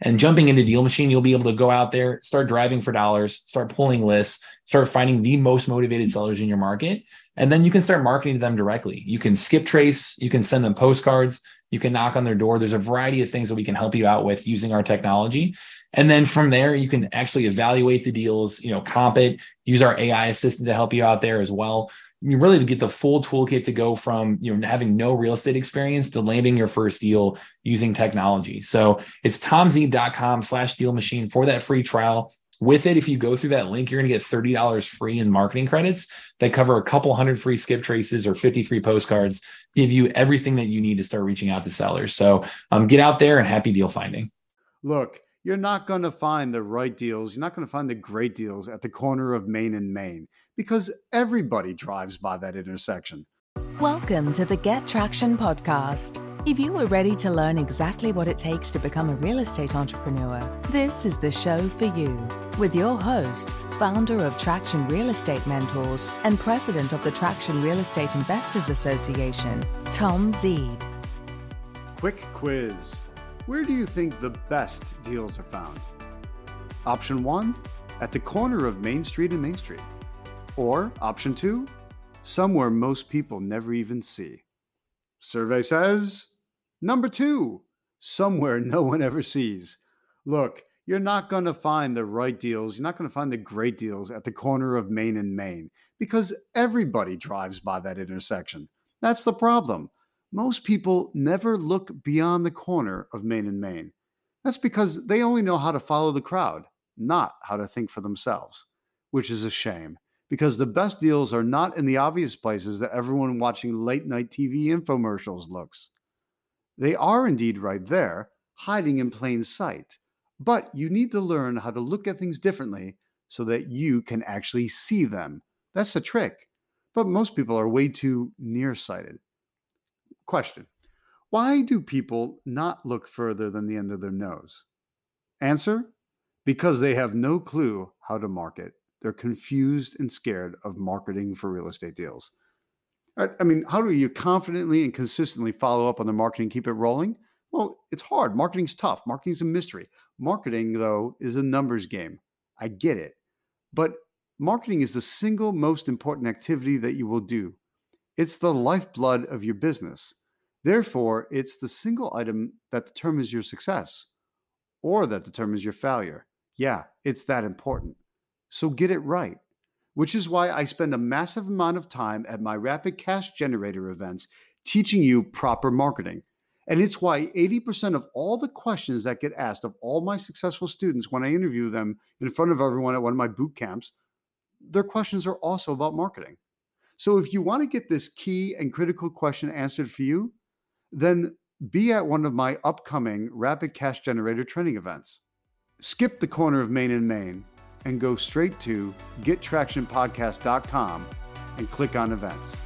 And jumping into Deal Machine, you'll be able to go out there, start driving for dollars, start pulling lists, start finding the most motivated sellers in your market. And then you can start marketing to them directly. You can skip trace, you can send them postcards, you can knock on their door. There's a variety of things that we can help you out with using our technology. And then from there, you can actually evaluate the deals, you know, comp it, use our AI assistant to help you out there as well you really to get the full toolkit to go from you know having no real estate experience to landing your first deal using technology. So it's tomzeeb.com slash deal machine for that free trial. With it, if you go through that link, you're going to get $30 free in marketing credits that cover a couple hundred free skip traces or 50 free postcards, give you everything that you need to start reaching out to sellers. So um, get out there and happy deal finding. Look, you're not going to find the right deals. You're not going to find the great deals at the corner of Main and Main because everybody drives by that intersection. Welcome to the Get Traction podcast. If you are ready to learn exactly what it takes to become a real estate entrepreneur, this is the show for you. With your host, founder of Traction Real Estate Mentors and president of the Traction Real Estate Investors Association, Tom Zeeb. Quick quiz Where do you think the best deals are found? Option one, at the corner of Main Street and Main Street. Or option two, somewhere most people never even see. Survey says number two, somewhere no one ever sees. Look, you're not going to find the right deals. You're not going to find the great deals at the corner of Main and Main because everybody drives by that intersection. That's the problem. Most people never look beyond the corner of Main and Main. That's because they only know how to follow the crowd, not how to think for themselves, which is a shame because the best deals are not in the obvious places that everyone watching late night TV infomercials looks. They are indeed right there, hiding in plain sight. But you need to learn how to look at things differently so that you can actually see them. That's the trick. But most people are way too nearsighted. Question Why do people not look further than the end of their nose? Answer Because they have no clue how to market. They're confused and scared of marketing for real estate deals. I mean, how do you confidently and consistently follow up on the marketing, keep it rolling? Well, it's hard. Marketing's tough. Marketing's a mystery. Marketing, though, is a numbers game. I get it. But marketing is the single most important activity that you will do. It's the lifeblood of your business. Therefore, it's the single item that determines your success or that determines your failure. Yeah, it's that important. So get it right, which is why I spend a massive amount of time at my Rapid Cash Generator events teaching you proper marketing. And it's why 80% of all the questions that get asked of all my successful students when I interview them in front of everyone at one of my boot camps, their questions are also about marketing. So if you want to get this key and critical question answered for you, then be at one of my upcoming Rapid Cash Generator training events. Skip the corner of Main and Main and go straight to gettractionpodcast.com and click on events.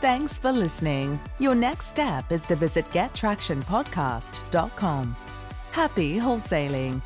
Thanks for listening. Your next step is to visit gettractionpodcast.com. Happy wholesaling.